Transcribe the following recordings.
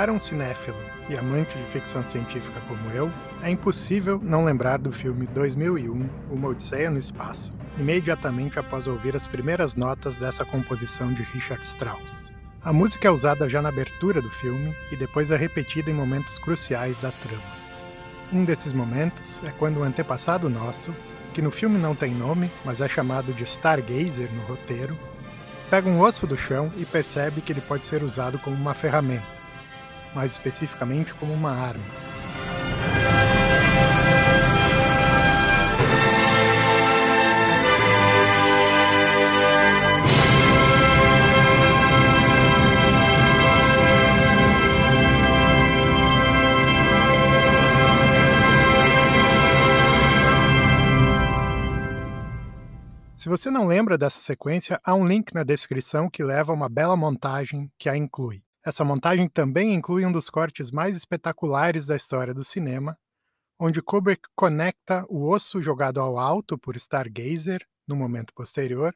Para um cinéfilo e amante de ficção científica como eu, é impossível não lembrar do filme 2001, Uma Odisseia no Espaço, imediatamente após ouvir as primeiras notas dessa composição de Richard Strauss. A música é usada já na abertura do filme e depois é repetida em momentos cruciais da trama. Um desses momentos é quando um antepassado nosso, que no filme não tem nome, mas é chamado de Stargazer no roteiro, pega um osso do chão e percebe que ele pode ser usado como uma ferramenta mais especificamente como uma arma. Se você não lembra dessa sequência, há um link na descrição que leva a uma bela montagem que a inclui. Essa montagem também inclui um dos cortes mais espetaculares da história do cinema, onde Kubrick conecta o osso jogado ao alto por Stargazer, no momento posterior,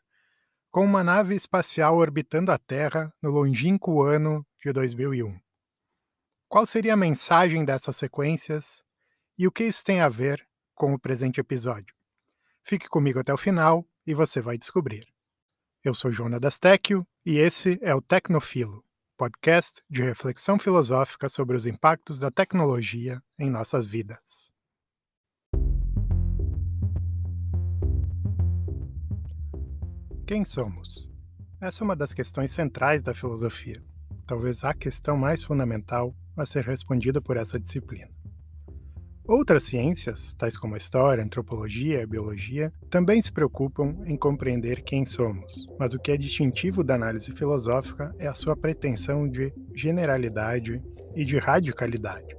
com uma nave espacial orbitando a Terra no longínquo ano de 2001. Qual seria a mensagem dessas sequências e o que isso tem a ver com o presente episódio? Fique comigo até o final e você vai descobrir. Eu sou Jonas Dastecchio e esse é o Tecnofilo podcast de reflexão filosófica sobre os impactos da tecnologia em nossas vidas. Quem somos? Essa é uma das questões centrais da filosofia, talvez a questão mais fundamental a ser respondida por essa disciplina. Outras ciências, tais como a história, antropologia e biologia, também se preocupam em compreender quem somos, mas o que é distintivo da análise filosófica é a sua pretensão de generalidade e de radicalidade.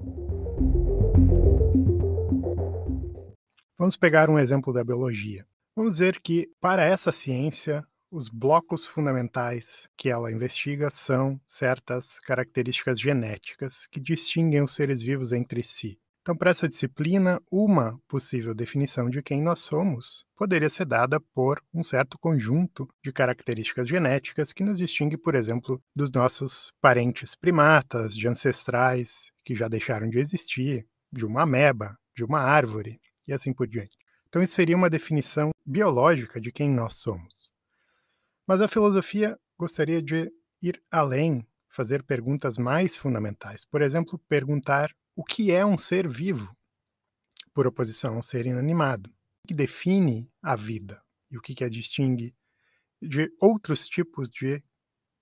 Vamos pegar um exemplo da biologia. Vamos dizer que, para essa ciência, os blocos fundamentais que ela investiga são certas características genéticas que distinguem os seres vivos entre si. Então, para essa disciplina, uma possível definição de quem nós somos poderia ser dada por um certo conjunto de características genéticas que nos distingue, por exemplo, dos nossos parentes primatas, de ancestrais que já deixaram de existir, de uma ameba, de uma árvore e assim por diante. Então, isso seria uma definição biológica de quem nós somos. Mas a filosofia gostaria de ir além, fazer perguntas mais fundamentais. Por exemplo, perguntar o que é um ser vivo, por oposição a um ser inanimado, que define a vida e o que a distingue de outros tipos de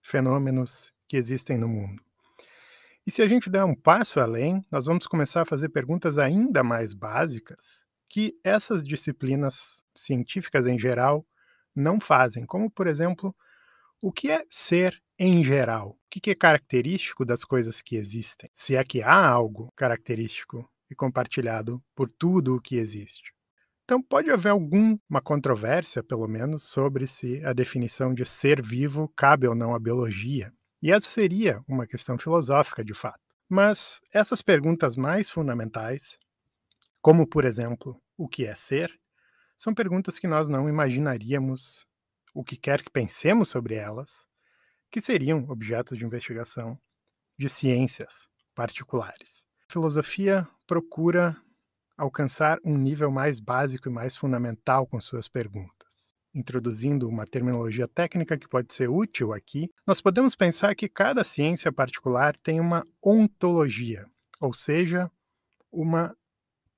fenômenos que existem no mundo. E se a gente der um passo além, nós vamos começar a fazer perguntas ainda mais básicas que essas disciplinas científicas em geral não fazem, como, por exemplo, o que é ser em geral? O que é característico das coisas que existem? Se é que há algo característico e compartilhado por tudo o que existe. Então, pode haver alguma controvérsia, pelo menos, sobre se a definição de ser vivo cabe ou não à biologia. E essa seria uma questão filosófica, de fato. Mas essas perguntas mais fundamentais, como, por exemplo, o que é ser, são perguntas que nós não imaginaríamos o que quer que pensemos sobre elas, que seriam objetos de investigação de ciências particulares. A filosofia procura alcançar um nível mais básico e mais fundamental com suas perguntas. Introduzindo uma terminologia técnica que pode ser útil aqui, nós podemos pensar que cada ciência particular tem uma ontologia, ou seja, uma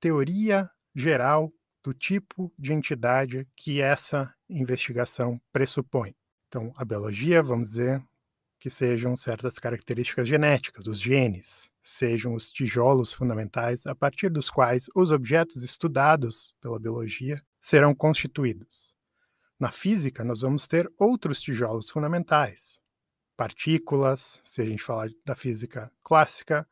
teoria geral do tipo de entidade que essa investigação pressupõe. Então, a biologia, vamos dizer, que sejam certas características genéticas, os genes, sejam os tijolos fundamentais a partir dos quais os objetos estudados pela biologia serão constituídos. Na física, nós vamos ter outros tijolos fundamentais, partículas, se a gente falar da física clássica,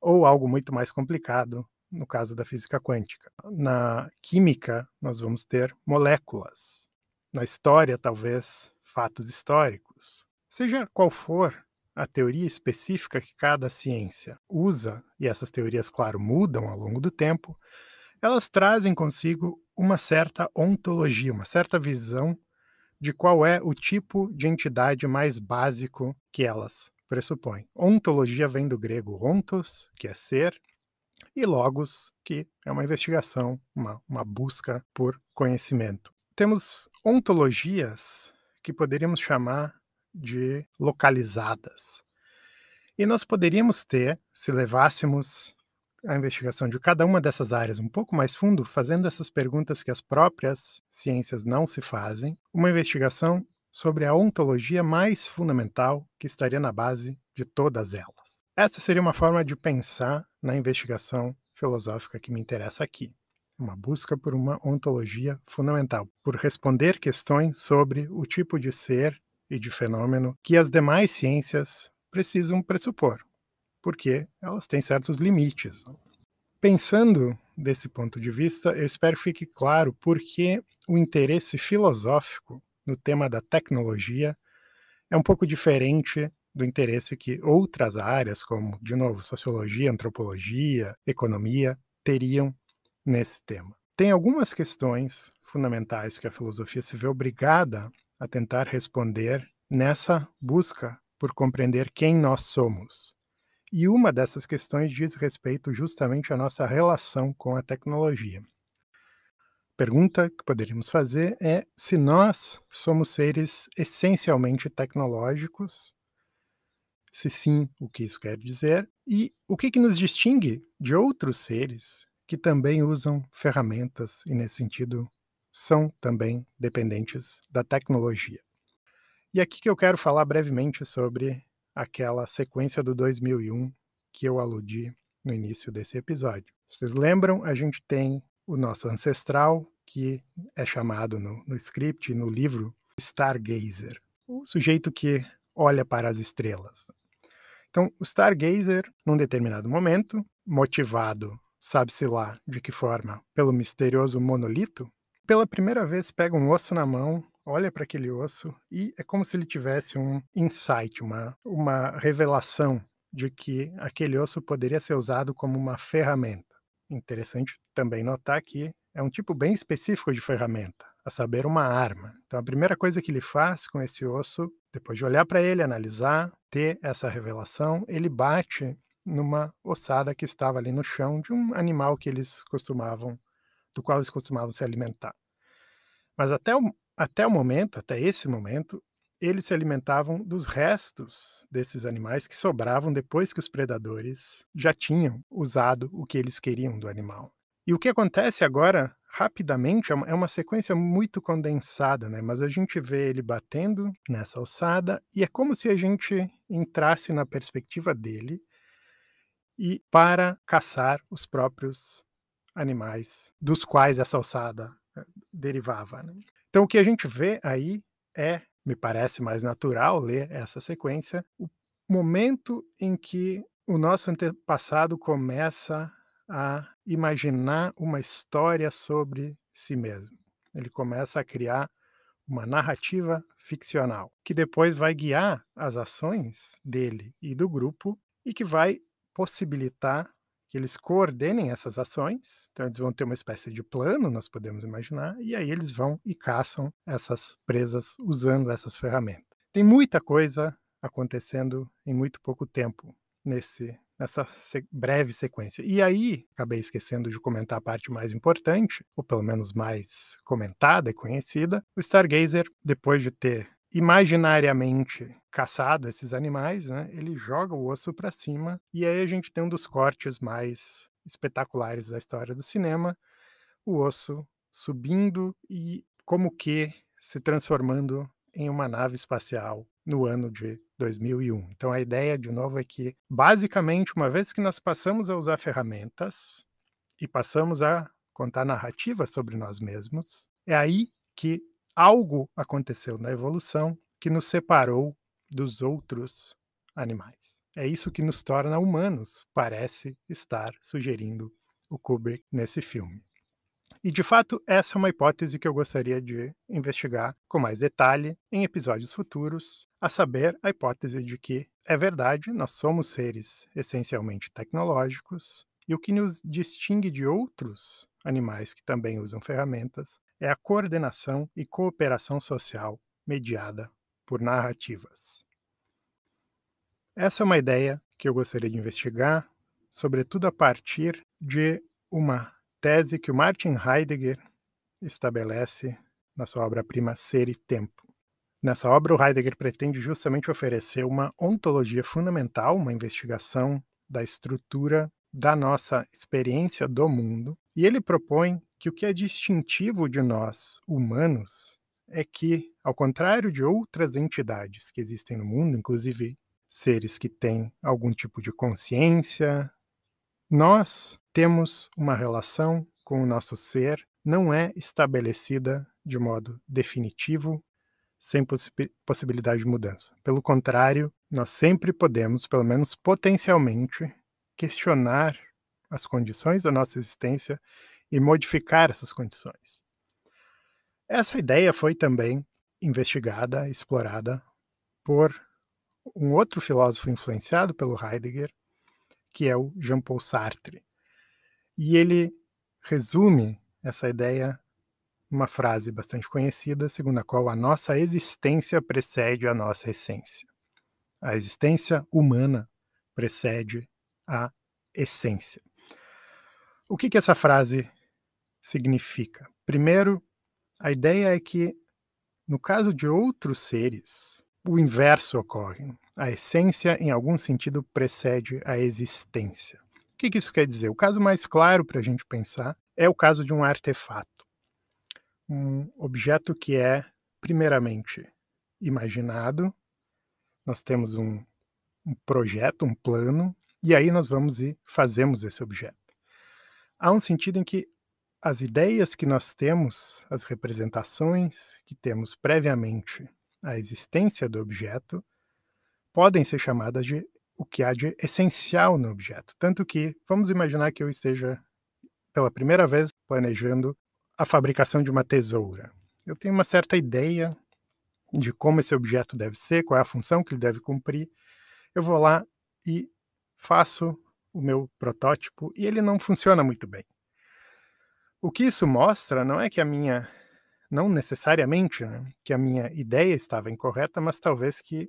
ou algo muito mais complicado, no caso da física quântica. Na química, nós vamos ter moléculas. Na história, talvez, fatos históricos. Seja qual for a teoria específica que cada ciência usa, e essas teorias, claro, mudam ao longo do tempo, elas trazem consigo uma certa ontologia, uma certa visão de qual é o tipo de entidade mais básico que elas pressupõe. Ontologia vem do grego ontos, que é ser, e logos, que é uma investigação, uma, uma busca por conhecimento. Temos ontologias que poderíamos chamar de localizadas. E nós poderíamos ter, se levássemos a investigação de cada uma dessas áreas um pouco mais fundo, fazendo essas perguntas que as próprias ciências não se fazem, uma investigação sobre a ontologia mais fundamental que estaria na base de todas elas. Essa seria uma forma de pensar na investigação filosófica que me interessa aqui. Uma busca por uma ontologia fundamental, por responder questões sobre o tipo de ser e de fenômeno que as demais ciências precisam pressupor, porque elas têm certos limites. Pensando desse ponto de vista, eu espero que fique claro por que o interesse filosófico no tema da tecnologia é um pouco diferente do interesse que outras áreas, como, de novo, sociologia, antropologia, economia, teriam nesse tema. Tem algumas questões fundamentais que a filosofia se vê obrigada a tentar responder nessa busca por compreender quem nós somos. E uma dessas questões diz respeito justamente à nossa relação com a tecnologia. Pergunta que poderíamos fazer é se nós somos seres essencialmente tecnológicos, se sim, o que isso quer dizer, e o que, que nos distingue de outros seres que também usam ferramentas e, nesse sentido, são também dependentes da tecnologia. E aqui que eu quero falar brevemente sobre aquela sequência do 2001 que eu aludi no início desse episódio. Vocês lembram? A gente tem o nosso ancestral, que é chamado no, no script, no livro, Stargazer, o sujeito que olha para as estrelas. Então, o Stargazer, num determinado momento, motivado, sabe-se lá de que forma, pelo misterioso monolito, pela primeira vez pega um osso na mão olha para aquele osso e é como se ele tivesse um insight, uma, uma revelação de que aquele osso poderia ser usado como uma ferramenta. Interessante também notar que é um tipo bem específico de ferramenta, a saber, uma arma. Então, a primeira coisa que ele faz com esse osso, depois de olhar para ele, analisar, ter essa revelação, ele bate numa ossada que estava ali no chão de um animal que eles costumavam, do qual eles costumavam se alimentar. Mas até o, até o momento, até esse momento, eles se alimentavam dos restos desses animais que sobravam depois que os predadores já tinham usado o que eles queriam do animal. E o que acontece agora, rapidamente, é uma, é sequência muito condensada, né? mas a gente vê ele batendo nessa alçada e é como se a gente entrasse na perspectiva dele e para caçar os próprios animais dos quais essa alçada eh, derivava. Né? Então, o que a gente vê aí é, me parece mais natural ler essa sequência, o momento em que o nosso antepassado começa a imaginar uma história sobre si mesmo. Ele começa a criar uma narrativa ficcional, que depois vai guiar as ações dele e do grupo e que vai possibilitar que eles coordenem essas ações. Então, eles vão ter uma espécie de plano, nós podemos imaginar, e aí eles vão e caçam essas presas usando essas ferramentas. Tem muita coisa acontecendo em muito pouco tempo nesse nessa breve sequência. E aí, acabei esquecendo de comentar a parte mais importante, ou pelo menos mais comentada e conhecida. O Stargazer, depois de ter imaginariamente caçado esses animais, né, ele joga o osso para cima e aí a gente tem um dos cortes mais espetaculares da história do cinema, o osso subindo e como que se transformando em uma nave espacial no ano de 2001. Então a ideia de novo é que basicamente uma vez que nós passamos a usar ferramentas e passamos a contar narrativas sobre nós mesmos, é aí que algo aconteceu na evolução que nos separou dos outros animais. É isso que nos torna humanos, parece estar sugerindo o Kubrick nesse filme. E de fato, essa é uma hipótese que eu gostaria de investigar com mais detalhe em episódios futuros, a saber, a hipótese de que é verdade, nós somos seres essencialmente tecnológicos, e o que nos distingue de outros animais que também usam ferramentas é a coordenação e cooperação social mediada por narrativas. Essa é uma ideia que eu gostaria de investigar, sobretudo a partir de uma tese que o Martin Heidegger estabelece na sua obra-prima Ser e Tempo. Nessa obra, o Heidegger pretende justamente oferecer uma ontologia fundamental, uma investigação da estrutura da nossa experiência do mundo, e ele propõe que o que é distintivo de nós, humanos, é que, ao contrário de outras entidades que existem no mundo, inclusive seres que têm algum tipo de consciência, nós temos uma relação com o nosso ser, não é estabelecida de modo definitivo, sem possi possibilidade de mudança. Pelo contrário, nós sempre podemos, pelo menos potencialmente, questionar as condições da nossa existência e modificar essas condições. Essa ideia foi também investigada, explorada por um outro filósofo influenciado pelo Heidegger, que é o Jean-Paul Sartre. E ele resume essa ideia numa frase bastante conhecida, segundo a qual a nossa existência precede a nossa essência. A existência humana precede a essência. O que, que essa frase significa? Primeiro, a ideia é que, no caso de outros seres, o inverso ocorre. A essência, em algum sentido, precede a existência. O que, que isso quer dizer? O caso mais claro para a gente pensar é o caso de um artefato. Um objeto que é, primeiramente, imaginado. Nós temos um, um projeto, um plano, e aí nós vamos e fazemos esse objeto. Há um sentido em que as ideias que nós temos, as representações que temos previamente à existência do objeto, podem ser chamadas de o que há de essencial no objeto. Tanto que, vamos imaginar que eu esteja pela primeira vez planejando a fabricação de uma tesoura. Eu tenho uma certa ideia de como esse objeto deve ser, qual é a função que ele deve cumprir. Eu vou lá e faço o meu protótipo e ele não funciona muito bem. O que isso mostra não é que a minha, não necessariamente, né, que a minha ideia estava incorreta, mas talvez que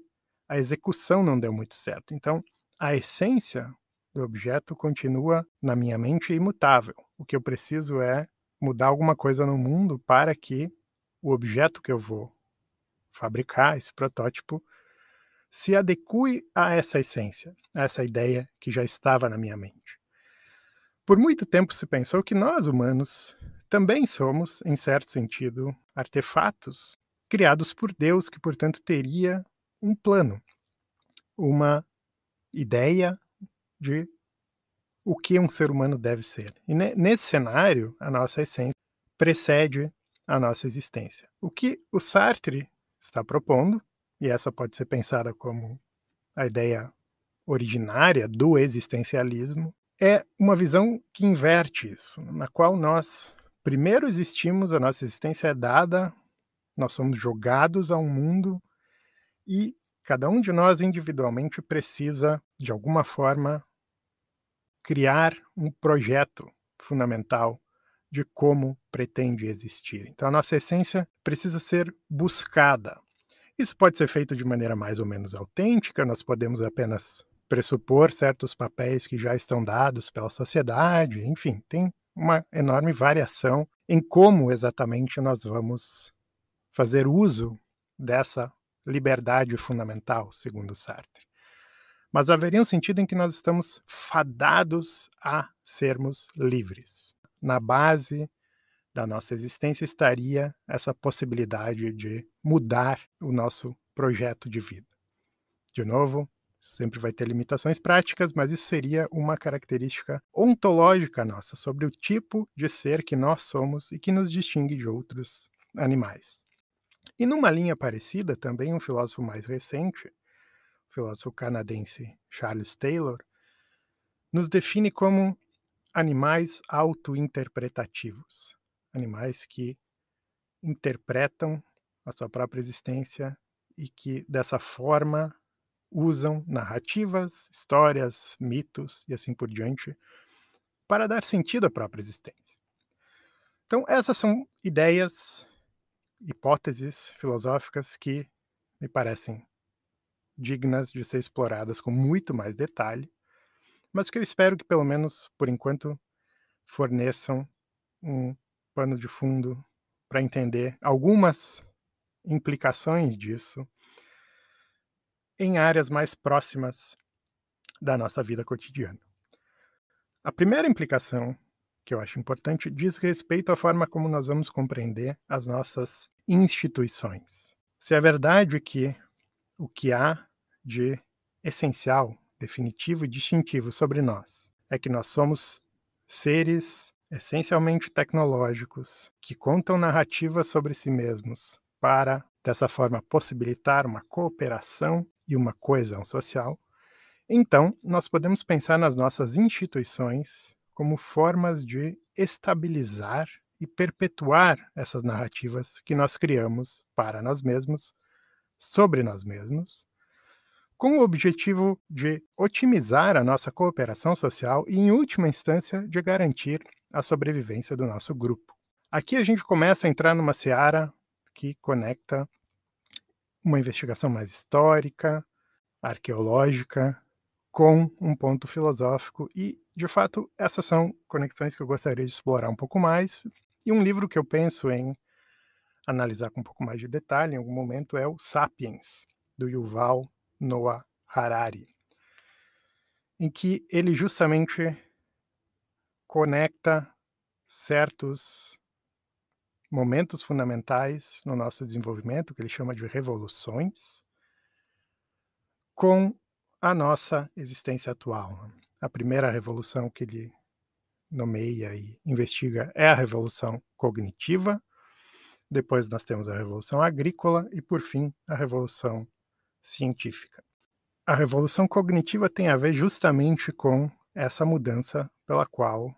a execução não deu muito certo. Então, a essência do objeto continua na minha mente imutável. O que eu preciso é mudar alguma coisa no mundo para que o objeto que eu vou fabricar, esse protótipo, se adeque a essa essência, a essa ideia que já estava na minha mente. Por muito tempo se pensou que nós, humanos, também somos, em certo sentido, artefatos criados por Deus, que, portanto, teria um plano, uma ideia de o que um ser humano deve ser. E nesse cenário, a nossa essência precede a nossa existência. O que o Sartre está propondo e essa pode ser pensada como a ideia originária do existencialismo, é uma visão que inverte isso, na qual nós primeiro existimos, a nossa existência é dada, nós somos jogados a um mundo e cada um de nós individualmente precisa, de alguma forma, criar um projeto fundamental de como pretende existir. Então, a nossa essência precisa ser buscada, isso pode ser feito de maneira mais ou menos autêntica, nós podemos apenas pressupor certos papéis que já estão dados pela sociedade, enfim, tem uma enorme variação em como exatamente nós vamos fazer uso dessa liberdade fundamental, segundo Sartre. Mas haveria um sentido em que nós estamos fadados a sermos livres. Na base da nossa existência estaria essa possibilidade de mudar o nosso projeto de vida. De novo, sempre vai ter limitações práticas, mas isso seria uma característica ontológica nossa sobre o tipo de ser que nós somos e que nos distingue de outros animais. E numa linha parecida, também um filósofo mais recente, o filósofo canadense Charles Taylor, nos define como animais autointerpretativos animais que interpretam a sua própria existência e que dessa forma usam narrativas, histórias, mitos e assim por diante para dar sentido à própria existência. Então, essas são ideias, hipóteses filosóficas que me parecem dignas de ser exploradas com muito mais detalhe, mas que eu espero que, pelo menos por enquanto, forneçam um pano de fundo para entender algumas implicações disso em áreas mais próximas da nossa vida cotidiana. A primeira implicação que eu acho importante diz respeito à forma como nós vamos compreender as nossas instituições. Se é verdade que o que há de essencial, definitivo e distintivo sobre nós é que nós somos seres essencialmente tecnológicos que contam narrativas sobre si mesmos para, dessa forma, possibilitar uma cooperação e uma coesão social, então nós podemos pensar nas nossas instituições como formas de estabilizar e perpetuar essas narrativas que nós criamos para nós mesmos, sobre nós mesmos, com o objetivo de otimizar a nossa cooperação social e, em última instância, de garantir a sobrevivência do nosso grupo. Aqui a gente começa a entrar numa seara que conecta uma investigação mais histórica, arqueológica, com um ponto filosófico e, de fato, essas são conexões que eu gostaria de explorar um pouco mais. E um livro que eu penso em analisar com um pouco mais de detalhe em algum momento é o Sapiens, do Yuval Noah Harari, em que ele justamente conecta certos momentos fundamentais no nosso desenvolvimento, que ele chama de revoluções, com a nossa existência atual. A primeira revolução que ele nomeia e investiga é a revolução cognitiva, depois nós temos a revolução agrícola e, por fim, a revolução científica. A revolução cognitiva tem a ver justamente com essa mudança pela qual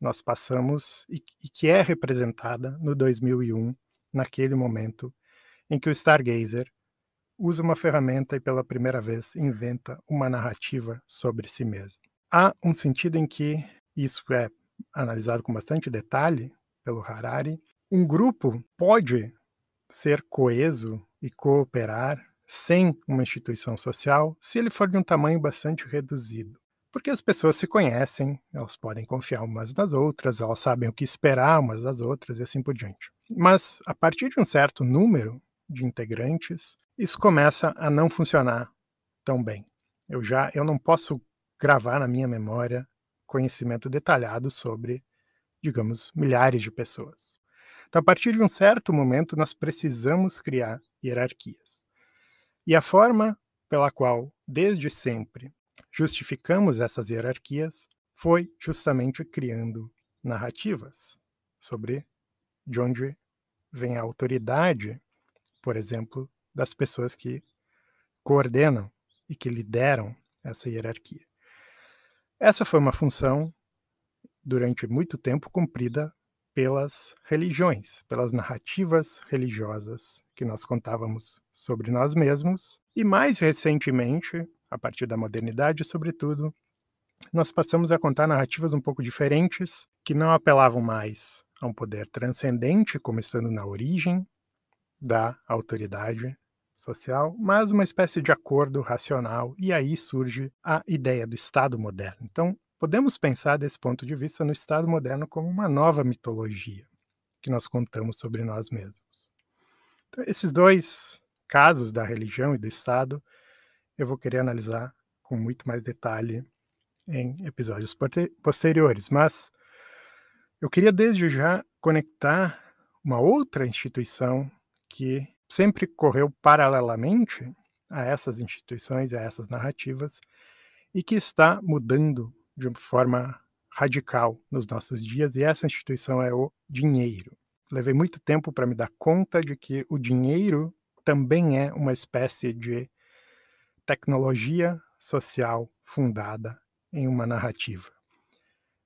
nós passamos e, e que é representada no 2001, naquele momento em que o Stargazer usa uma ferramenta e pela primeira vez inventa uma narrativa sobre si mesmo. Há um sentido em que isso é analisado com bastante detalhe pelo Harari. Um grupo pode ser coeso e cooperar sem uma instituição social se ele for de um tamanho bastante reduzido. Porque as pessoas se conhecem, elas podem confiar umas nas outras, elas sabem o que esperar umas das outras e assim por diante. Mas a partir de um certo número de integrantes, isso começa a não funcionar tão bem. Eu já eu não posso gravar na minha memória conhecimento detalhado sobre, digamos, milhares de pessoas. Então, a partir de um certo momento, nós precisamos criar hierarquias. E a forma pela qual, desde sempre, justificamos essas hierarquias foi justamente criando narrativas sobre de onde vem a autoridade, por exemplo, das pessoas que coordenam e que lideram essa hierarquia. Essa foi uma função durante muito tempo cumprida pelas religiões, pelas narrativas religiosas que nós contávamos sobre nós mesmos, e mais recentemente, a partir da modernidade, sobretudo, nós passamos a contar narrativas um pouco diferentes, que não apelavam mais a um poder transcendente, começando na origem da autoridade social, mas uma espécie de acordo racional, e aí surge a ideia do Estado moderno. Então, Podemos pensar desse ponto de vista no Estado moderno como uma nova mitologia que nós contamos sobre nós mesmos. Então, esses dois casos da religião e do Estado eu vou querer analisar com muito mais detalhe em episódios posteriores, mas eu queria desde já conectar uma outra instituição que sempre correu paralelamente a essas instituições, a essas narrativas, e que está mudando de forma radical nos nossos dias, e essa instituição é o dinheiro. Levei muito tempo para me dar conta de que o dinheiro também é uma espécie de tecnologia social fundada em uma narrativa.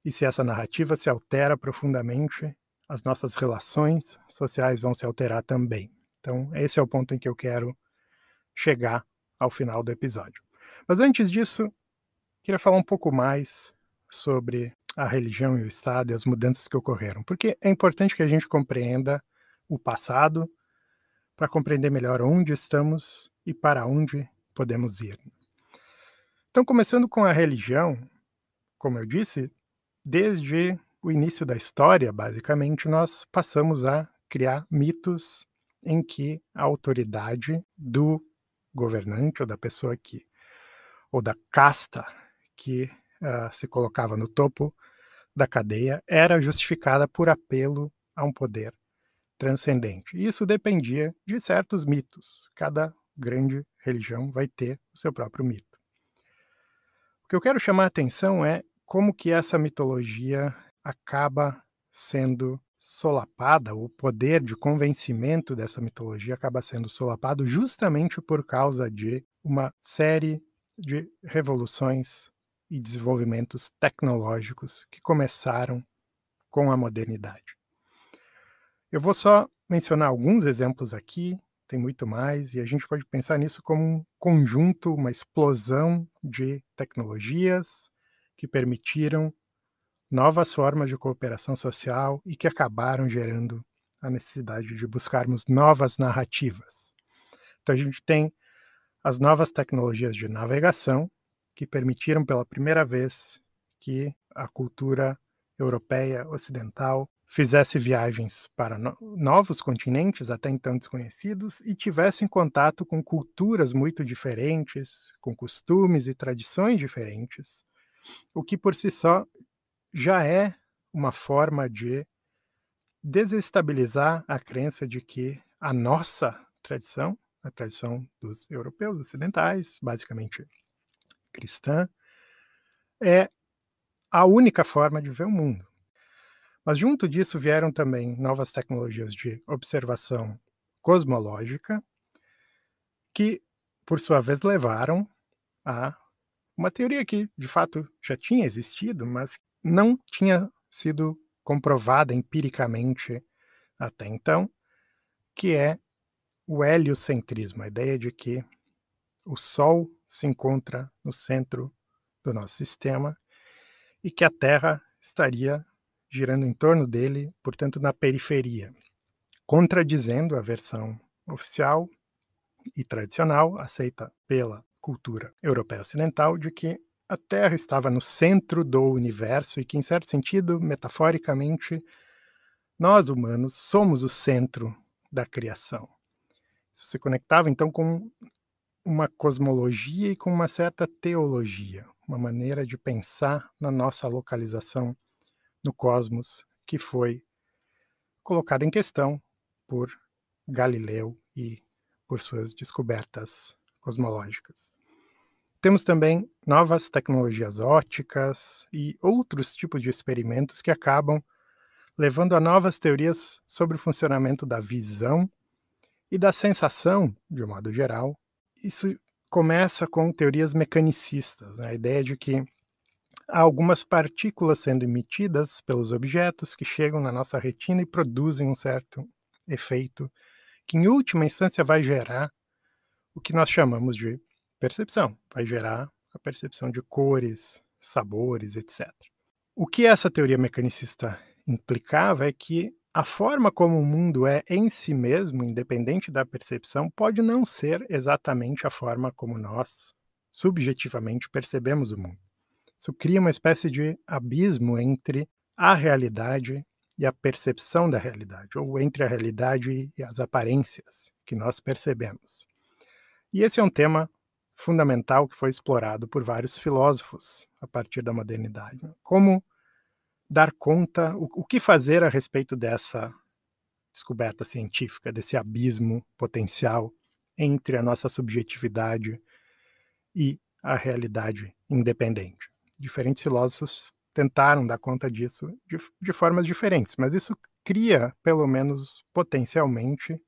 E se essa narrativa se altera profundamente, as nossas relações sociais vão se alterar também. Então, esse é o ponto em que eu quero chegar ao final do episódio. Mas antes disso, queria falar um pouco mais sobre a religião e o Estado e as mudanças que ocorreram, porque é importante que a gente compreenda o passado para compreender melhor onde estamos e para onde podemos ir. Então, começando com a religião, como eu disse, desde o início da história, basicamente, nós passamos a criar mitos em que a autoridade do governante ou da pessoa que, ou da casta que uh, se colocava no topo da cadeia era justificada por apelo a um poder transcendente. Isso dependia de certos mitos. Cada grande religião vai ter o seu próprio mito. O que eu quero chamar a atenção é como que essa mitologia acaba sendo solapada, o poder de convencimento dessa mitologia acaba sendo solapado justamente por causa de uma série de revoluções e desenvolvimentos tecnológicos que começaram com a modernidade. Eu vou só mencionar alguns exemplos aqui, tem muito mais, e a gente pode pensar nisso como um conjunto, uma explosão de tecnologias que permitiram novas formas de cooperação social e que acabaram gerando a necessidade de buscarmos novas narrativas. Então, a gente tem as novas tecnologias de navegação, que permitiram pela primeira vez que a cultura europeia ocidental fizesse viagens para no novos continentes, até então desconhecidos, e tivesse contato com culturas muito diferentes, com costumes e tradições diferentes, o que por si só já é uma forma de desestabilizar a crença de que a nossa tradição, a tradição dos europeus ocidentais, basicamente cristã, é a única forma de ver o mundo. Mas junto disso vieram também novas tecnologias de observação cosmológica, que, por sua vez, levaram a uma teoria que, de fato, já tinha existido, mas não tinha sido comprovada empiricamente até então, que é o heliocentrismo, a ideia de que o Sol se encontra no centro do nosso sistema e que a Terra estaria girando em torno dele, portanto, na periferia, contradizendo a versão oficial e tradicional aceita pela cultura europeia ocidental de que a Terra estava no centro do universo e que, em certo sentido, metaforicamente, nós humanos somos o centro da criação. Isso se conectava então com uma cosmologia e com uma certa teologia, uma maneira de pensar na nossa localização no cosmos que foi colocada em questão por Galileu e por suas descobertas cosmológicas. Temos também novas tecnologias ópticas e outros tipos de experimentos que acabam levando a novas teorias sobre o funcionamento da visão e da sensação, de um modo geral. Isso começa com teorias mecanicistas, né? a ideia de que há algumas partículas sendo emitidas pelos objetos que chegam na nossa retina e produzem um certo efeito que, em última instância, vai gerar o que nós chamamos de percepção, vai gerar a percepção de cores, sabores, etc. O que essa teoria mecanicista implicava é que a forma como o mundo é em si mesmo, independente da percepção, pode não ser exatamente a forma como nós, subjetivamente, percebemos o mundo. Isso cria uma espécie de abismo entre a realidade e a percepção da realidade, ou entre a realidade e as aparências que nós percebemos. E esse é um tema fundamental que foi explorado por vários filósofos a partir da modernidade. Como dar conta, o, o que fazer a respeito dessa descoberta científica, desse abismo potencial entre a nossa subjetividade e a realidade independente. Diferentes filósofos tentaram dar conta disso de, de formas diferentes, mas isso cria, pelo menos potencialmente,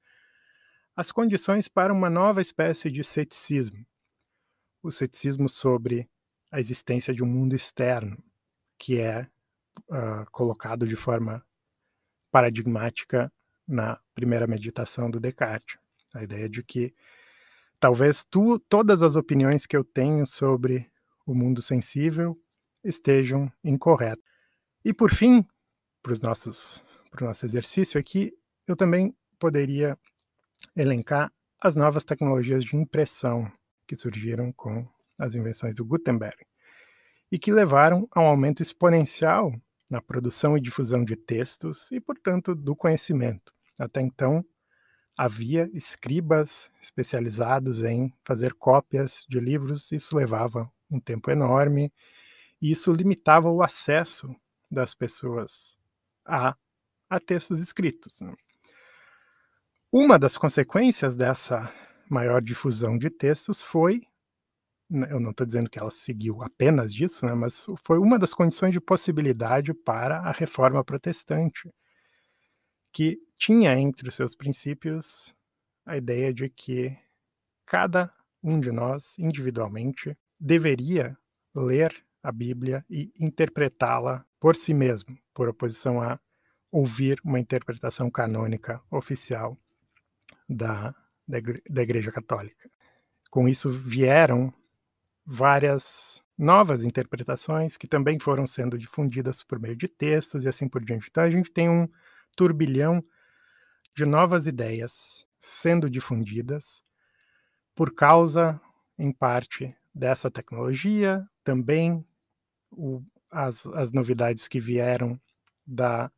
as condições para uma nova espécie de ceticismo, o ceticismo sobre a existência de um mundo externo, que é uh, colocado de forma paradigmática na primeira meditação do Descartes. A ideia de que talvez tu, todas as opiniões que eu tenho sobre o mundo sensível estejam incorretas. E por fim, para o nosso exercício aqui, eu também poderia elencar as novas tecnologias de impressão que surgiram com as invenções do Gutenberg e que levaram a um aumento exponencial na produção e difusão de textos e, portanto, do conhecimento. Até então, havia escribas especializados em fazer cópias de livros, isso levava um tempo enorme e isso limitava o acesso das pessoas a, a textos escritos. Né? Uma das consequências dessa maior difusão de textos foi né, eu não estou dizendo que ela seguiu apenas disso, né, mas foi uma das condições de possibilidade para a reforma protestante, que tinha entre os seus princípios a ideia de que cada um de nós, individualmente, deveria ler a Bíblia e interpretá-la por si mesmo, por oposição a ouvir uma interpretação canônica oficial da, da, da Igreja Católica. Com isso vieram várias novas interpretações que também foram sendo difundidas por meio de textos e assim por diante. Então a gente tem um turbilhão de novas ideias sendo difundidas por causa, em parte, dessa tecnologia, também o, as, as novidades que vieram da,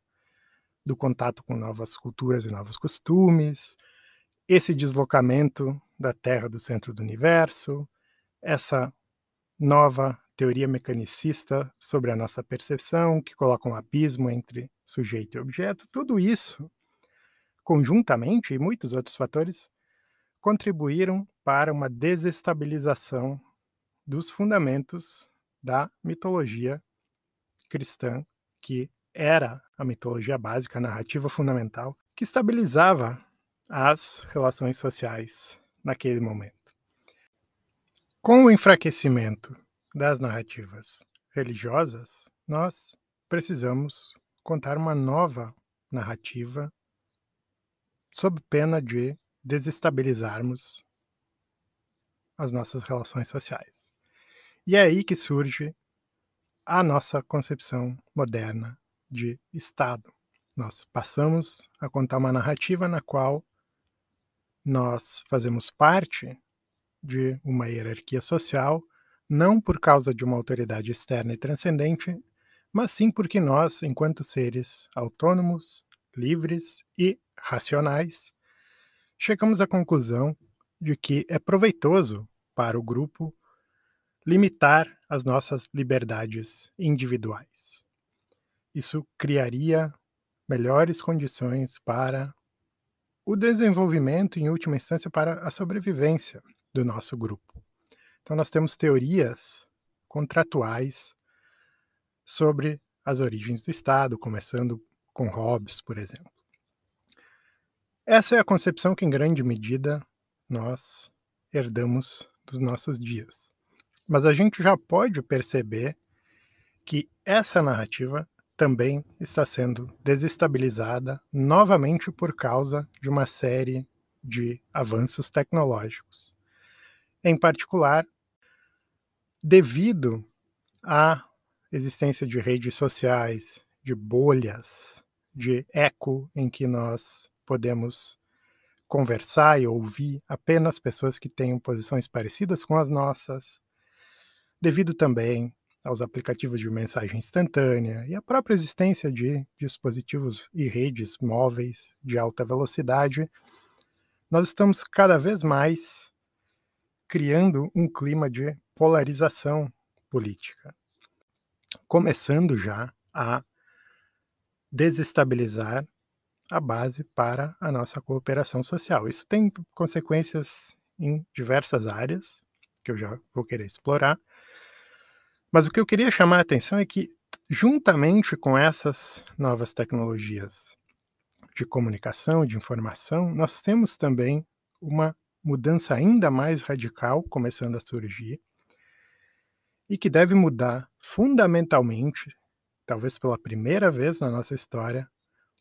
do contato com novas culturas e novos costumes, esse deslocamento da Terra do centro do universo, essa nova teoria mecanicista sobre a nossa percepção, que coloca um abismo entre sujeito e objeto, tudo isso, conjuntamente, e muitos outros fatores, contribuíram para uma desestabilização dos fundamentos da mitologia cristã, que era a mitologia básica, a narrativa fundamental, que estabilizava as relações sociais naquele momento. Com o enfraquecimento das narrativas religiosas, nós precisamos contar uma nova narrativa sob pena de desestabilizarmos as nossas relações sociais. E é aí que surge a nossa concepção moderna de Estado. Nós passamos a contar uma narrativa na qual nós fazemos parte de uma hierarquia social, não por causa de uma autoridade externa e transcendente, mas sim porque nós, enquanto seres autônomos, livres e racionais, chegamos à conclusão de que é proveitoso para o grupo limitar as nossas liberdades individuais. Isso criaria melhores condições para o desenvolvimento, em última instância, para a sobrevivência do nosso grupo. Então, nós temos teorias contratuais sobre as origens do Estado, começando com Hobbes, por exemplo. Essa é a concepção que, em grande medida, nós herdamos dos nossos dias. Mas a gente já pode perceber que essa narrativa também está sendo desestabilizada novamente por causa de uma série de avanços tecnológicos. Em particular devido à existência de redes sociais, de bolhas, de eco em que nós podemos conversar e ouvir apenas pessoas que tenham posições parecidas com as nossas, devido também aos aplicativos de mensagem instantânea e à própria existência de dispositivos e redes móveis de alta velocidade, nós estamos cada vez mais criando um clima de polarização política, começando já a desestabilizar a base para a nossa cooperação social. Isso tem consequências em diversas áreas, que eu já vou querer explorar. Mas o que eu queria chamar a atenção é que, juntamente com essas novas tecnologias de comunicação, de informação, nós temos também uma mudança ainda mais radical começando a surgir e que deve mudar fundamentalmente, talvez pela primeira vez na nossa história,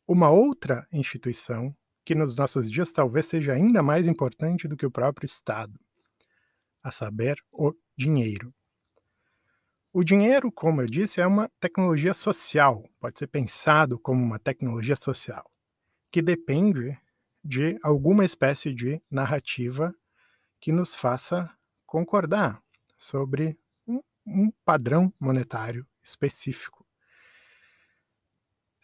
uma outra instituição que nos nossos dias talvez seja ainda mais importante do que o próprio Estado, a saber, o dinheiro. O dinheiro, como eu disse, é uma tecnologia social, pode ser pensado como uma tecnologia social, que depende de alguma espécie de narrativa que nos faça concordar sobre um, um padrão monetário específico.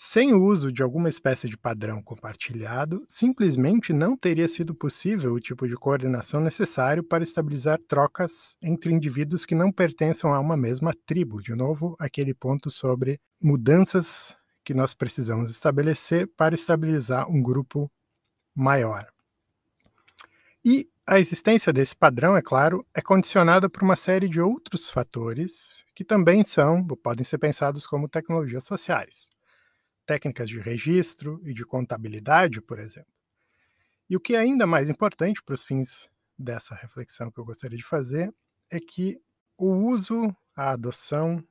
Sem o uso de alguma espécie de padrão compartilhado, simplesmente não teria sido possível o tipo de coordenação necessário para estabilizar trocas entre indivíduos que não pertençam a uma mesma tribo. De novo, aquele ponto sobre mudanças que nós precisamos estabelecer para estabilizar um grupo maior. E a existência desse padrão, é claro, é condicionada por uma série de outros fatores que também são, podem ser pensados como tecnologias sociais técnicas de registro e de contabilidade, por exemplo. E o que é ainda mais importante para os fins dessa reflexão que eu gostaria de fazer é que o uso, a adoção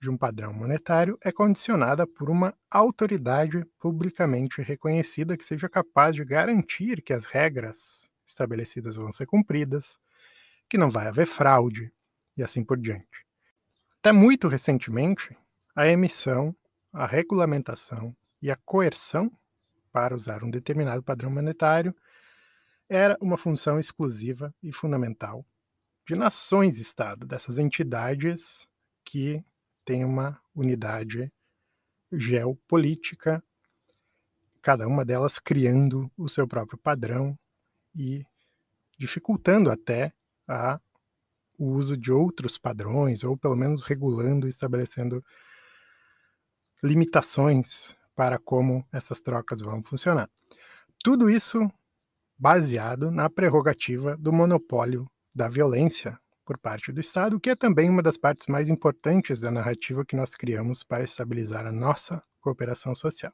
de um padrão monetário é condicionada por uma autoridade publicamente reconhecida que seja capaz de garantir que as regras estabelecidas vão ser cumpridas, que não vai haver fraude e assim por diante. Até muito recentemente, a emissão a regulamentação e a coerção para usar um determinado padrão monetário era uma função exclusiva e fundamental de nações-estado, dessas entidades que têm uma unidade geopolítica, cada uma delas criando o seu próprio padrão e dificultando até a, o uso de outros padrões, ou pelo menos regulando e estabelecendo limitações para como essas trocas vão funcionar. Tudo isso baseado na prerrogativa do monopólio da violência por parte do Estado, que é também uma das partes mais importantes da narrativa que nós criamos para estabilizar a nossa cooperação social.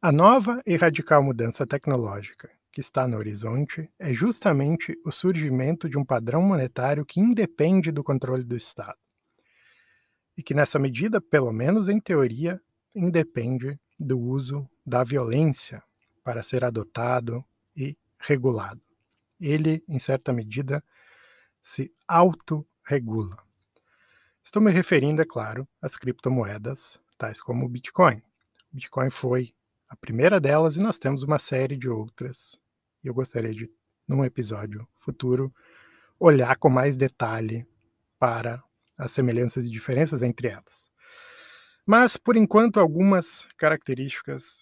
A nova e radical mudança tecnológica que está no horizonte é justamente o surgimento de um padrão monetário que independe do controle do Estado e que, nessa medida, pelo menos em teoria, independe do uso da violência para ser adotado e regulado. Ele, em certa medida, se autorregula. Estou me referindo, é claro, às criptomoedas, tais como o Bitcoin. O Bitcoin foi a primeira delas e nós temos uma série de outras. E eu gostaria de, num episódio futuro, olhar com mais detalhe para as semelhanças e diferenças entre elas. Mas, por enquanto, algumas características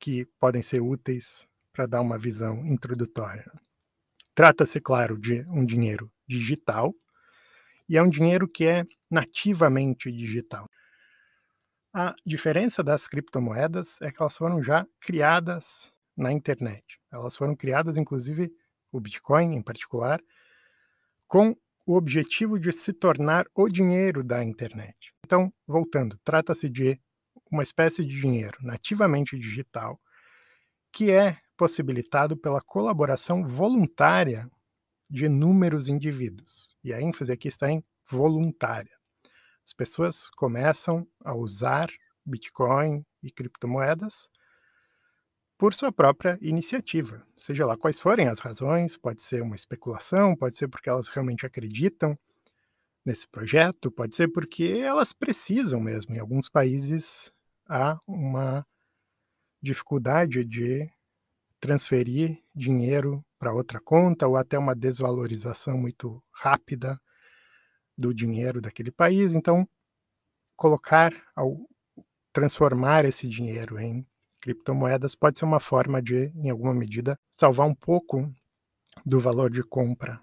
que podem ser úteis para dar uma visão introdutória. Trata-se, claro, de um dinheiro digital e é um dinheiro que é nativamente digital. A diferença das criptomoedas é que elas foram já criadas na internet. Elas foram criadas, inclusive, o Bitcoin em particular, com o objetivo de se tornar o dinheiro da internet. Então, voltando, trata-se de uma espécie de dinheiro nativamente digital que é possibilitado pela colaboração voluntária de inúmeros indivíduos. E a ênfase aqui está em voluntária. As pessoas começam a usar Bitcoin e criptomoedas por sua própria iniciativa, seja lá quais forem as razões, pode ser uma especulação, pode ser porque elas realmente acreditam nesse projeto, pode ser porque elas precisam mesmo. Em alguns países há uma dificuldade de transferir dinheiro para outra conta ou até uma desvalorização muito rápida do dinheiro daquele país. Então, colocar ao transformar esse dinheiro em criptomoedas pode ser uma forma de, em alguma medida, salvar um pouco do valor de compra.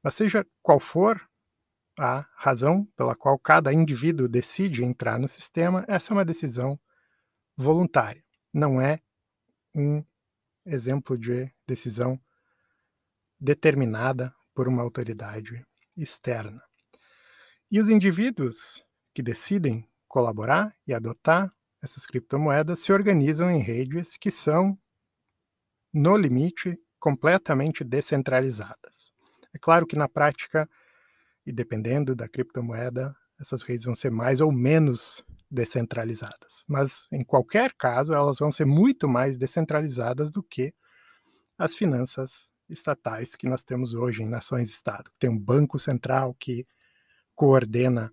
Mas seja qual for a razão pela qual cada indivíduo decide entrar no sistema, essa é uma decisão voluntária, não é um exemplo de decisão determinada por uma autoridade externa. E os indivíduos que decidem colaborar e adotar essas criptomoedas se organizam em redes que são, no limite, completamente descentralizadas. É claro que na prática, e dependendo da criptomoeda, essas redes vão ser mais ou menos descentralizadas. Mas, em qualquer caso, elas vão ser muito mais descentralizadas do que as finanças estatais que nós temos hoje em nações-estado. Tem um banco central que coordena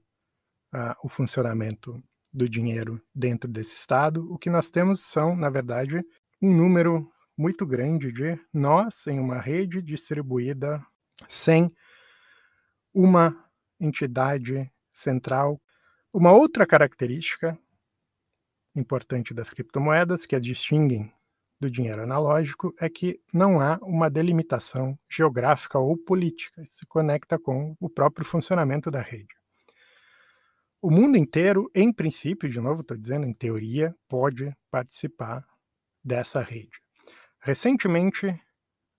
uh, o funcionamento do dinheiro dentro desse estado, o que nós temos são, na verdade, um número muito grande de nós em uma rede distribuída sem uma entidade central. Uma outra característica importante das criptomoedas que as distinguem do dinheiro analógico é que não há uma delimitação geográfica ou política. Isso se conecta com o próprio funcionamento da rede. O mundo inteiro, em princípio, de novo, estou dizendo em teoria, pode participar dessa rede. Recentemente,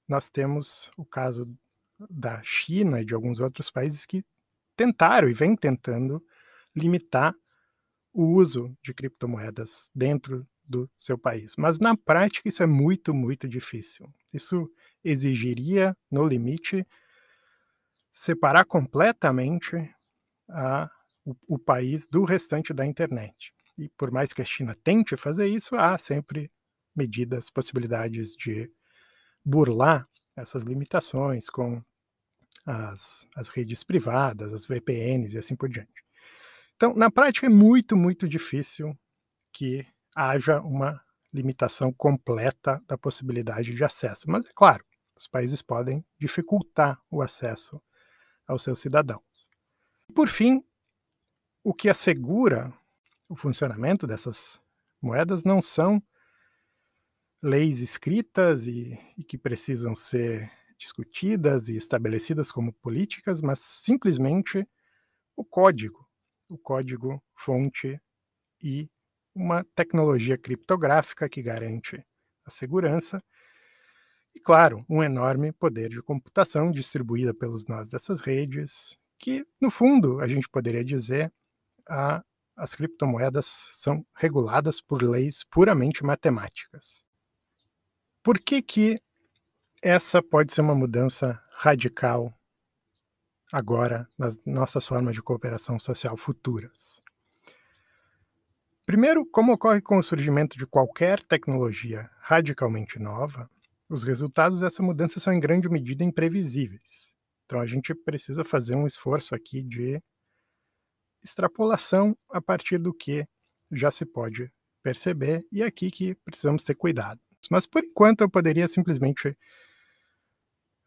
nós temos o caso da China e de alguns outros países que tentaram e vêm tentando limitar o uso de criptomoedas dentro do seu país. Mas na prática isso é muito, muito difícil. Isso exigiria, no limite, separar completamente a, o, o país do restante da internet. E por mais que a China tente fazer isso, há sempre medidas, possibilidades de burlar essas limitações com as, as redes privadas, as VPNs e assim por diante. Então, na prática, é muito, muito difícil que haja uma limitação completa da possibilidade de acesso. Mas é claro, os países podem dificultar o acesso aos seus cidadãos. Por fim, o que assegura o funcionamento dessas moedas não são leis escritas e, e, que precisam ser discutidas e estabelecidas como políticas, mas simplesmente o código, o código fonte e uma tecnologia criptográfica que garante a segurança e, claro, um enorme poder de computação distribuída pelos nós dessas redes, que, no fundo, a gente poderia dizer, a, as criptomoedas são reguladas por leis puramente matemáticas. Por que, que essa pode ser uma mudança radical agora nas nossas formas de cooperação social futuras? Primeiro, como ocorre com o surgimento de qualquer tecnologia radicalmente nova, os resultados dessa mudança são em grande medida imprevisíveis. Então a gente precisa fazer um esforço aqui de extrapolação a partir do que já se pode perceber e é aqui que precisamos ter cuidado. Mas por enquanto eu poderia simplesmente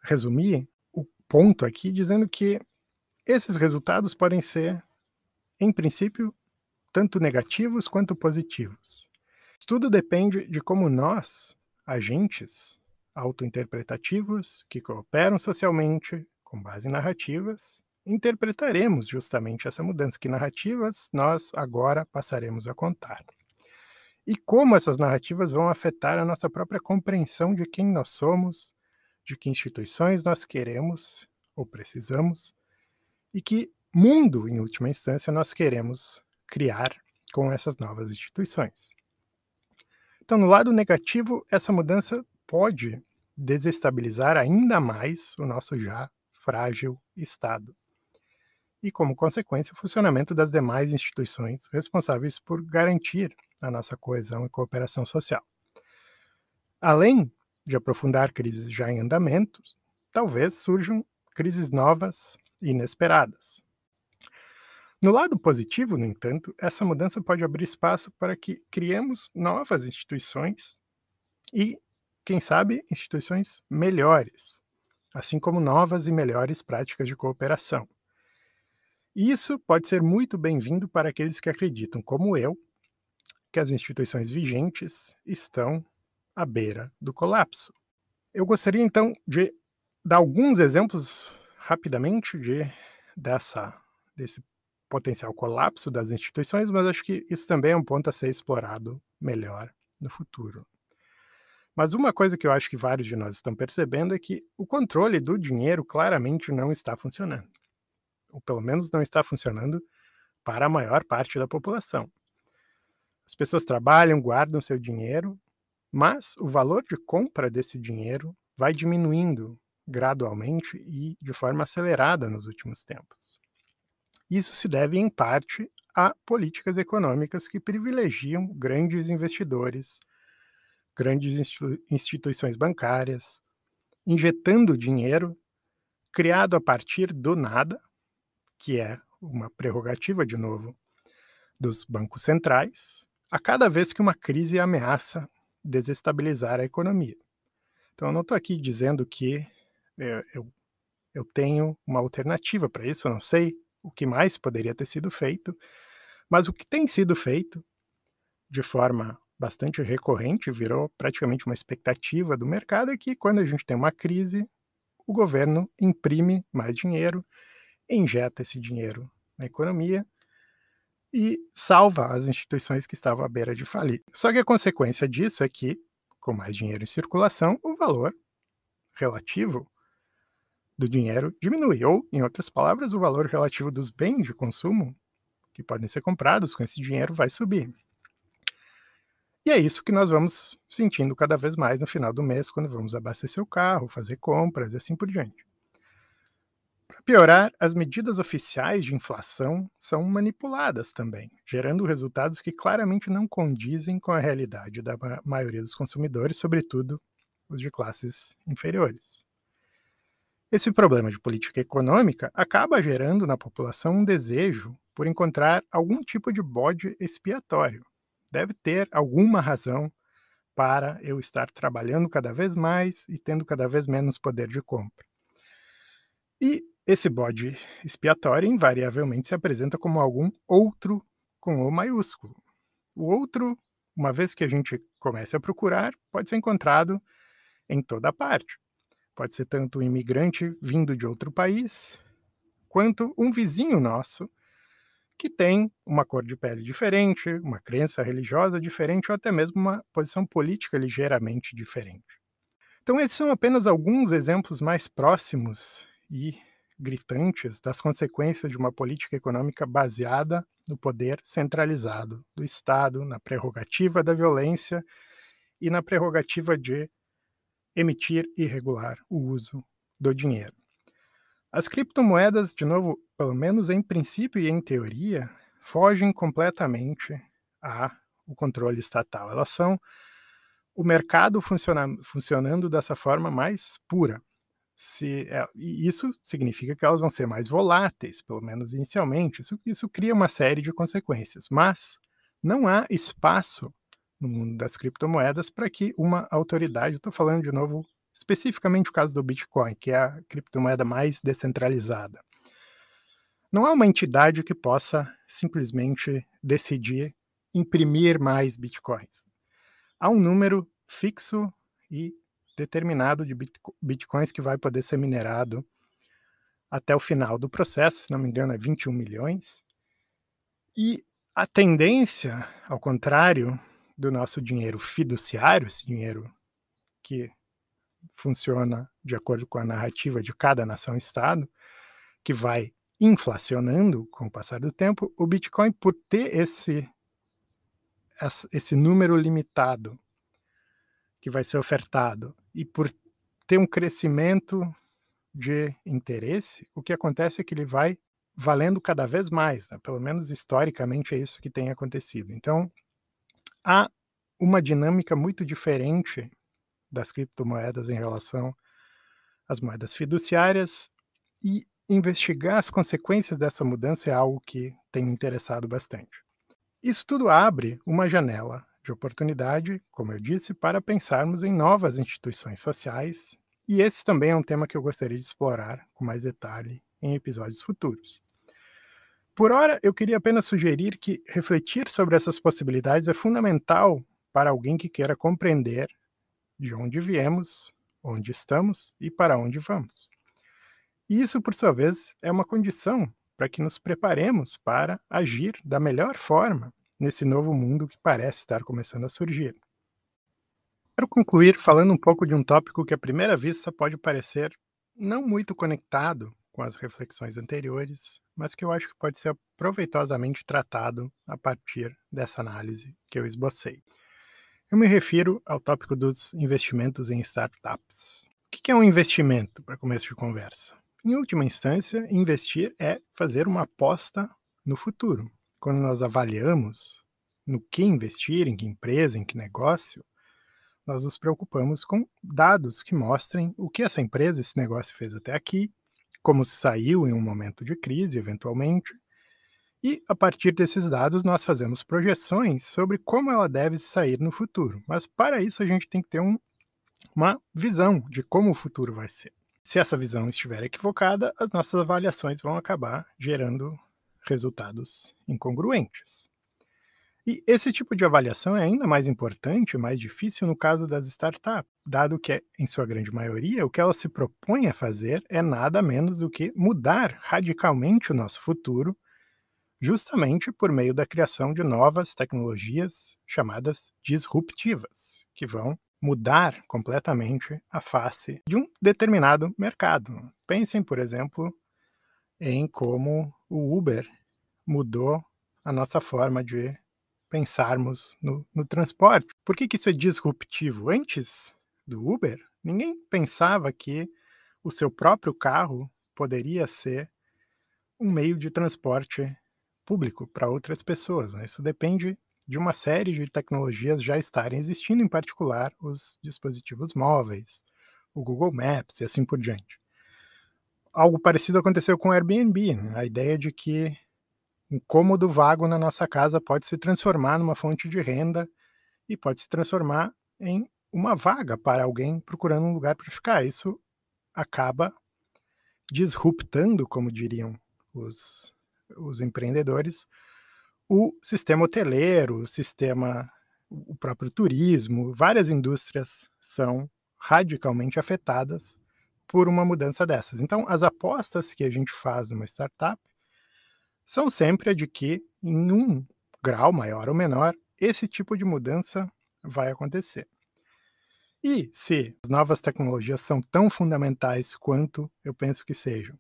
resumir o ponto aqui dizendo que esses resultados podem ser, em princípio, tanto negativos quanto positivos. Tudo depende de como nós, agentes autointerpretativos que cooperam socialmente com base em narrativas, interpretaremos justamente essa mudança, que narrativas nós agora passaremos a contar. E como essas narrativas vão afetar a nossa própria compreensão de quem nós somos, de que instituições nós queremos ou precisamos, e que mundo, em última instância, nós queremos criar com essas novas instituições. Então, no lado negativo, essa mudança pode desestabilizar ainda mais o nosso já frágil Estado. E, como consequência, o funcionamento das demais instituições responsáveis por garantir a nossa coesão e cooperação social. Além de aprofundar crises já em andamento, talvez surjam crises novas e inesperadas, no lado positivo, no entanto, essa mudança pode abrir espaço para que criemos novas instituições e, quem sabe, instituições melhores, assim como novas e melhores práticas de cooperação. Isso pode ser muito bem-vindo para aqueles que acreditam, como eu, que as instituições vigentes estão à beira do colapso. Eu gostaria então de dar alguns exemplos rapidamente de dessa desse potencial colapso das instituições, mas acho que isso também é um ponto a ser explorado melhor no futuro. Mas uma coisa que eu acho que vários de nós estão percebendo é que o controle do dinheiro claramente não está funcionando. Ou pelo menos não está funcionando para a maior parte da população. As pessoas trabalham, guardam seu dinheiro, mas o valor de compra desse dinheiro vai diminuindo gradualmente e de forma acelerada nos últimos tempos. Isso se deve, em parte, a políticas econômicas que privilegiam grandes investidores, grandes institu instituições bancárias, injetando dinheiro criado a partir do nada, que é uma prerrogativa, de novo, dos bancos centrais, a cada vez que uma crise ameaça desestabilizar a economia. Então, eu não estou aqui dizendo que é, eu eu tenho uma alternativa para isso, eu não sei o que mais poderia ter sido feito, mas o que tem sido feito de forma bastante recorrente, virou praticamente uma expectativa do mercado, é que quando a gente tem uma crise, o governo imprime mais dinheiro, injeta esse dinheiro na economia e salva as instituições que estavam à beira de falir. Só que a consequência disso é que, com mais dinheiro em circulação, o valor relativo do dinheiro diminui, ou, em outras palavras, o valor relativo dos bens de consumo que podem ser comprados com esse dinheiro vai subir. E é isso que nós vamos sentindo cada vez mais no final do mês, quando vamos abastecer o carro, fazer compras e assim por diante. Para piorar, as medidas oficiais de inflação são manipuladas também, gerando resultados que claramente não condizem com a realidade da maioria dos consumidores, sobretudo os de classes inferiores. Esse problema de política econômica acaba gerando na população um desejo por encontrar algum tipo de bode expiatório, deve ter alguma razão para eu estar trabalhando cada vez mais e tendo cada vez menos poder de compra. E esse bode expiatório invariavelmente se apresenta como algum outro com O maiúsculo. O outro, uma vez que a gente comece a procurar, pode ser encontrado em toda parte. Pode ser tanto um imigrante vindo de outro país, quanto um vizinho nosso que tem uma cor de pele diferente, uma crença religiosa diferente ou até mesmo uma posição política ligeiramente diferente. Então, esses são apenas alguns exemplos mais próximos e gritantes das consequências de uma política econômica baseada no poder centralizado do Estado, na prerrogativa da violência e na prerrogativa de emitir e regular o uso do dinheiro. As criptomoedas, de novo, pelo menos em princípio e em teoria, fogem completamente ao controle estatal. Elas são o mercado funciona, funcionando dessa forma mais pura. Se, é, isso significa que elas vão ser mais voláteis, pelo menos inicialmente. Isso, isso cria uma série de consequências. Mas não há espaço no mundo das criptomoedas para que uma autoridade, estou falando de novo especificamente o caso do Bitcoin, que é a criptomoeda mais descentralizada. Não há uma entidade que possa simplesmente decidir imprimir mais Bitcoins. Há um número fixo e determinado de Bitcoins que vai poder ser minerado até o final do processo, se não me engano, é 21 milhões. E a tendência, ao contrário do nosso dinheiro fiduciário, esse dinheiro que funciona de acordo com a narrativa de cada nação-estado, que vai inflacionando com o passar do tempo, o Bitcoin, por ter esse, esse número limitado que vai ser ofertado e por ter um crescimento de interesse, o que acontece é que ele vai valendo cada vez mais, né? pelo menos historicamente é isso que tem acontecido. Então, há uma dinâmica muito diferente das criptomoedas em relação às moedas fiduciárias e investigar as consequências dessa mudança é algo que tem me interessado bastante. Isso tudo abre uma janela de oportunidade, como eu disse, para pensarmos em novas instituições sociais, e esse também é um tema que eu gostaria de explorar com mais detalhe em episódios futuros. Por hora, eu queria apenas sugerir que refletir sobre essas possibilidades é fundamental para alguém que queira compreender de onde viemos, onde estamos e para onde vamos. E isso, por sua vez, é uma condição para que nos preparemos para agir da melhor forma nesse novo mundo que parece estar começando a surgir. Quero concluir falando um pouco de um tópico que à primeira vista pode parecer não muito conectado com as reflexões anteriores, mas que eu acho que pode ser proveitosamente tratado a partir dessa análise que eu esbocei. Eu me refiro ao tópico dos investimentos em startups. O que é um investimento, para começo de conversa? Em última instância, investir é fazer uma aposta no futuro. Quando nós avaliamos no que investir, em que empresa, em que negócio, nós nos preocupamos com dados que mostrem o que essa empresa, esse negócio fez até aqui, como se saiu em um momento de crise, eventualmente, e, a partir desses dados, nós fazemos projeções sobre como ela deve sair no futuro. Mas, para isso, a gente tem que ter um, uma visão de como o futuro vai ser. Se essa visão estiver equivocada, as nossas avaliações vão acabar gerando resultados incongruentes. E esse tipo de avaliação é ainda mais importante, mais difícil no caso das startups, dado que, em sua grande maioria, o que elas se propõem a fazer é nada menos do que mudar radicalmente o nosso futuro, justamente por meio da criação de novas tecnologias chamadas disruptivas, que vão mudar completamente a face de um determinado mercado. Pensem, por exemplo, em como o Uber mudou a nossa forma de pensarmos no, no transporte. Por que, que isso é disruptivo? Antes do Uber, ninguém pensava que o seu próprio carro poderia ser um meio de transporte público para outras pessoas. Né? Isso depende de uma série de tecnologias já estarem existindo, em particular os dispositivos móveis, o Google Maps e assim por diante. Algo parecido aconteceu com o Airbnb, né? a ideia de que um cômodo vago na nossa casa pode se transformar numa fonte de renda e pode se transformar em uma vaga para alguém procurando um lugar para ficar. Isso acaba disruptando, como diriam os, os empreendedores, o sistema hoteleiro, o sistema, o próprio turismo, várias indústrias são radicalmente afetadas por uma mudança dessas. Então, as apostas que a gente faz numa startup são sempre a de que, em um grau maior ou menor, esse tipo de mudança vai acontecer. E se as novas tecnologias são tão fundamentais quanto eu penso que sejam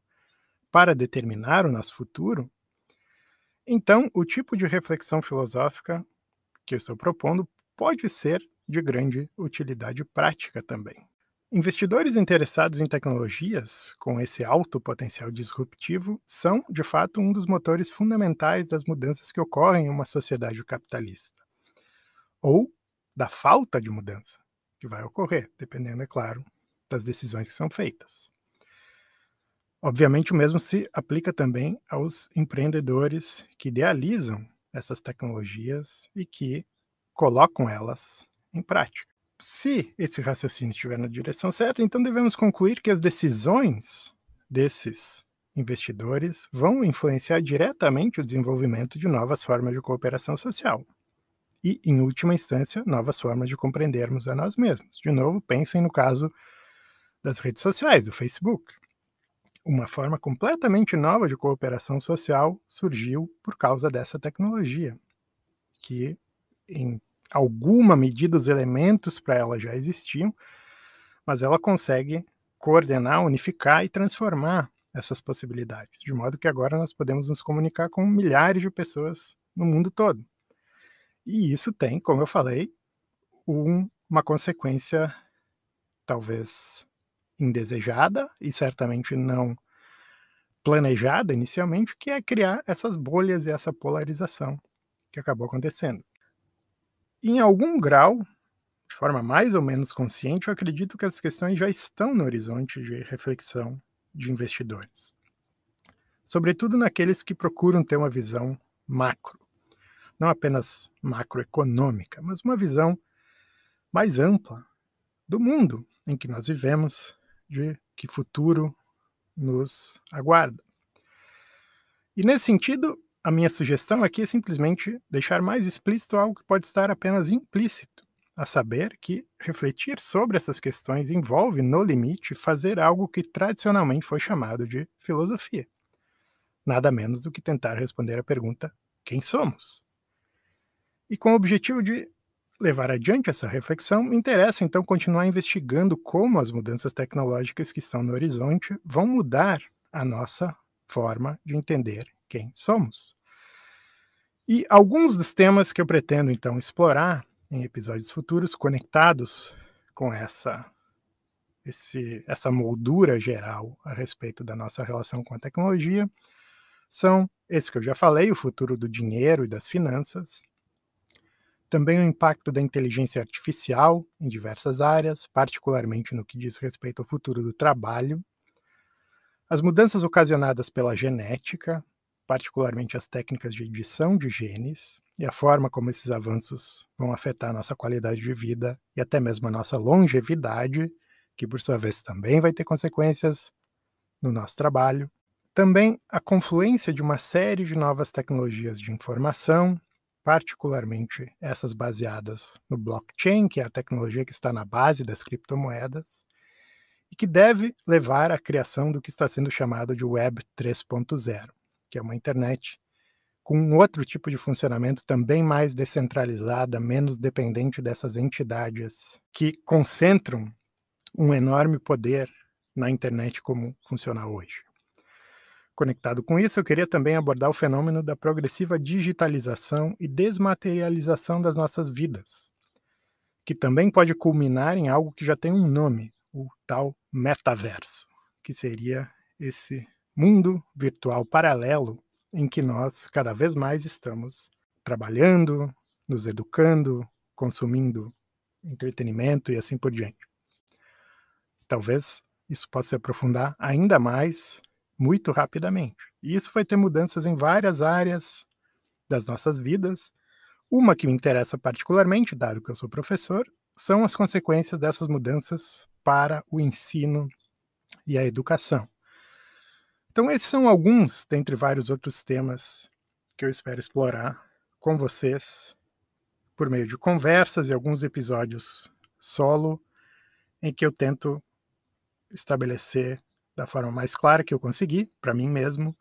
para determinar o nosso futuro, então o tipo de reflexão filosófica que eu estou propondo pode ser de grande utilidade prática também. Investidores interessados em tecnologias com esse alto potencial disruptivo são, de fato, um dos motores fundamentais das mudanças que ocorrem em uma sociedade capitalista. Ou da falta de mudança que vai ocorrer, dependendo, é claro, das decisões que são feitas. Obviamente, o mesmo se aplica também aos empreendedores que idealizam essas tecnologias e que colocam elas em prática se esse raciocínio estiver na direção certa, então devemos concluir que as decisões desses investidores vão influenciar diretamente o desenvolvimento de novas formas de cooperação social. E, em última instância, novas formas de compreendermos a nós mesmos. De novo, pensem no caso das redes sociais, do Facebook. Uma forma completamente nova de cooperação social surgiu por causa dessa tecnologia, que, em alguma medida os elementos para ela já existiam, mas ela consegue coordenar, unificar e transformar essas possibilidades, de modo que agora nós podemos nos comunicar com milhares de pessoas no mundo todo. E isso tem, como eu falei, um, uma consequência talvez indesejada e certamente não planejada inicialmente, que é criar essas bolhas e essa polarização que acabou acontecendo em algum grau, de forma mais ou menos consciente, eu acredito que as questões já estão no horizonte de reflexão de investidores. Sobretudo naqueles que procuram ter uma visão macro, não apenas macroeconômica, mas uma visão mais ampla do mundo em que nós vivemos, de que futuro nos aguarda. E nesse sentido, a minha sugestão aqui é simplesmente deixar mais explícito algo que pode estar apenas implícito, a saber que refletir sobre essas questões envolve, no limite, fazer algo que tradicionalmente foi chamado de filosofia. Nada menos do que tentar responder a pergunta: quem somos? E com o objetivo de levar adiante essa reflexão, me interessa então continuar investigando como as mudanças tecnológicas que estão no horizonte vão mudar a nossa forma de entender quem somos. E alguns dos temas que eu pretendo então explorar em episódios futuros conectados com essa esse, essa moldura geral a respeito da nossa relação com a tecnologia são esse que eu já falei, o futuro do dinheiro e das finanças, também o impacto da inteligência artificial em diversas áreas, particularmente no que diz respeito ao futuro do trabalho, as mudanças ocasionadas pela genética, particularmente as técnicas de edição de genes e a forma como esses avanços vão afetar a nossa qualidade de vida e até mesmo a nossa longevidade, que por sua vez também vai ter consequências no nosso trabalho. Também a confluência de uma série de novas tecnologias de informação, particularmente essas baseadas no blockchain, que é a tecnologia que está na base das criptomoedas, e que deve levar à criação do que está sendo chamado de Web 3.0, que é uma internet com um outro tipo de funcionamento também mais descentralizada, menos dependente dessas entidades que concentram um enorme poder na internet como funciona hoje. Conectado com isso, eu queria também abordar o fenômeno da progressiva digitalização e desmaterialização das nossas vidas, que também pode culminar em algo que já tem um nome, o tal metaverso, que seria esse mundo virtual paralelo em que nós cada vez mais estamos trabalhando, nos educando, consumindo entretenimento e assim por diante. Talvez isso possa se aprofundar ainda mais muito rapidamente. E isso vai ter mudanças em várias áreas das nossas vidas. Uma que me interessa particularmente, dado que eu sou professor, são as consequências dessas mudanças para o ensino e a educação. Então, esses são alguns dentre vários outros temas que eu espero explorar com vocês por meio de conversas e alguns episódios solo em que eu tento estabelecer da forma mais clara que eu consegui, para mim mesmo,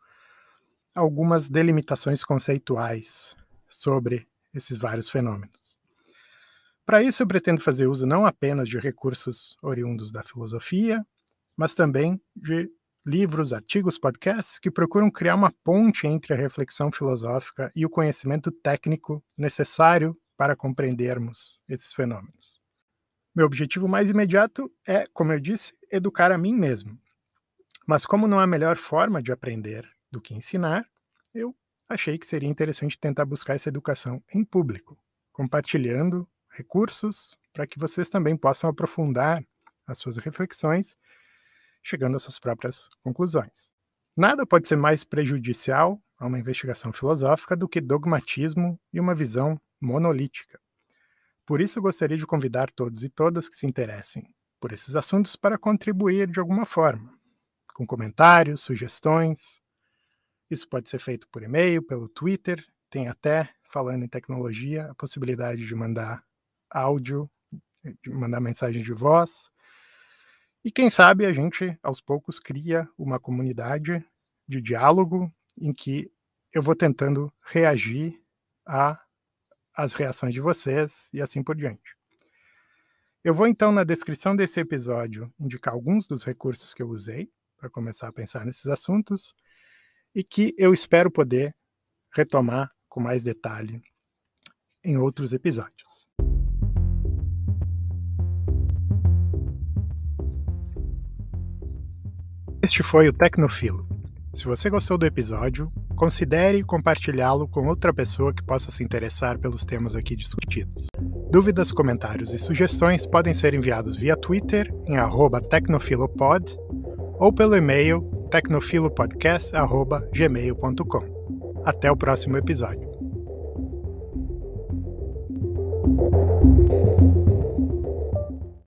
algumas delimitações conceituais sobre esses vários fenômenos. Para isso, eu pretendo fazer uso não apenas de recursos oriundos da filosofia, mas também de livros, artigos, podcasts que procuram criar uma ponte entre a reflexão filosófica e o conhecimento técnico necessário para compreendermos esses fenômenos. Meu objetivo mais imediato é, como eu disse, educar a mim mesmo. Mas como não há melhor forma de aprender do que ensinar, eu achei que seria interessante tentar buscar essa educação em público, compartilhando recursos para que vocês também possam aprofundar as suas reflexões, chegando às suas próprias conclusões. Nada pode ser mais prejudicial a uma investigação filosófica do que dogmatismo e uma visão monolítica. Por isso, gostaria de convidar todos e todas que se interessem por esses assuntos para contribuir de alguma forma, com comentários, sugestões. Isso pode ser feito por e-mail, pelo Twitter, tem até, falando em tecnologia, a possibilidade de mandar áudio, de mandar mensagem de voz. E quem sabe a gente, aos poucos, cria uma comunidade de diálogo em que eu vou tentando reagir as reações de vocês e assim por diante. Eu vou então na descrição desse episódio indicar alguns dos recursos que eu usei para começar a pensar nesses assuntos e que eu espero poder retomar com mais detalhe em outros episódios. Este foi o Tecnofilo. Se você gostou do episódio, considere compartilhá-lo com outra pessoa que possa se interessar pelos temas aqui discutidos. Dúvidas, comentários e sugestões podem ser enviados via Twitter em tecnofilopod ou pelo e-mail tecnofilopodcast.gmail.com. Até o próximo episódio.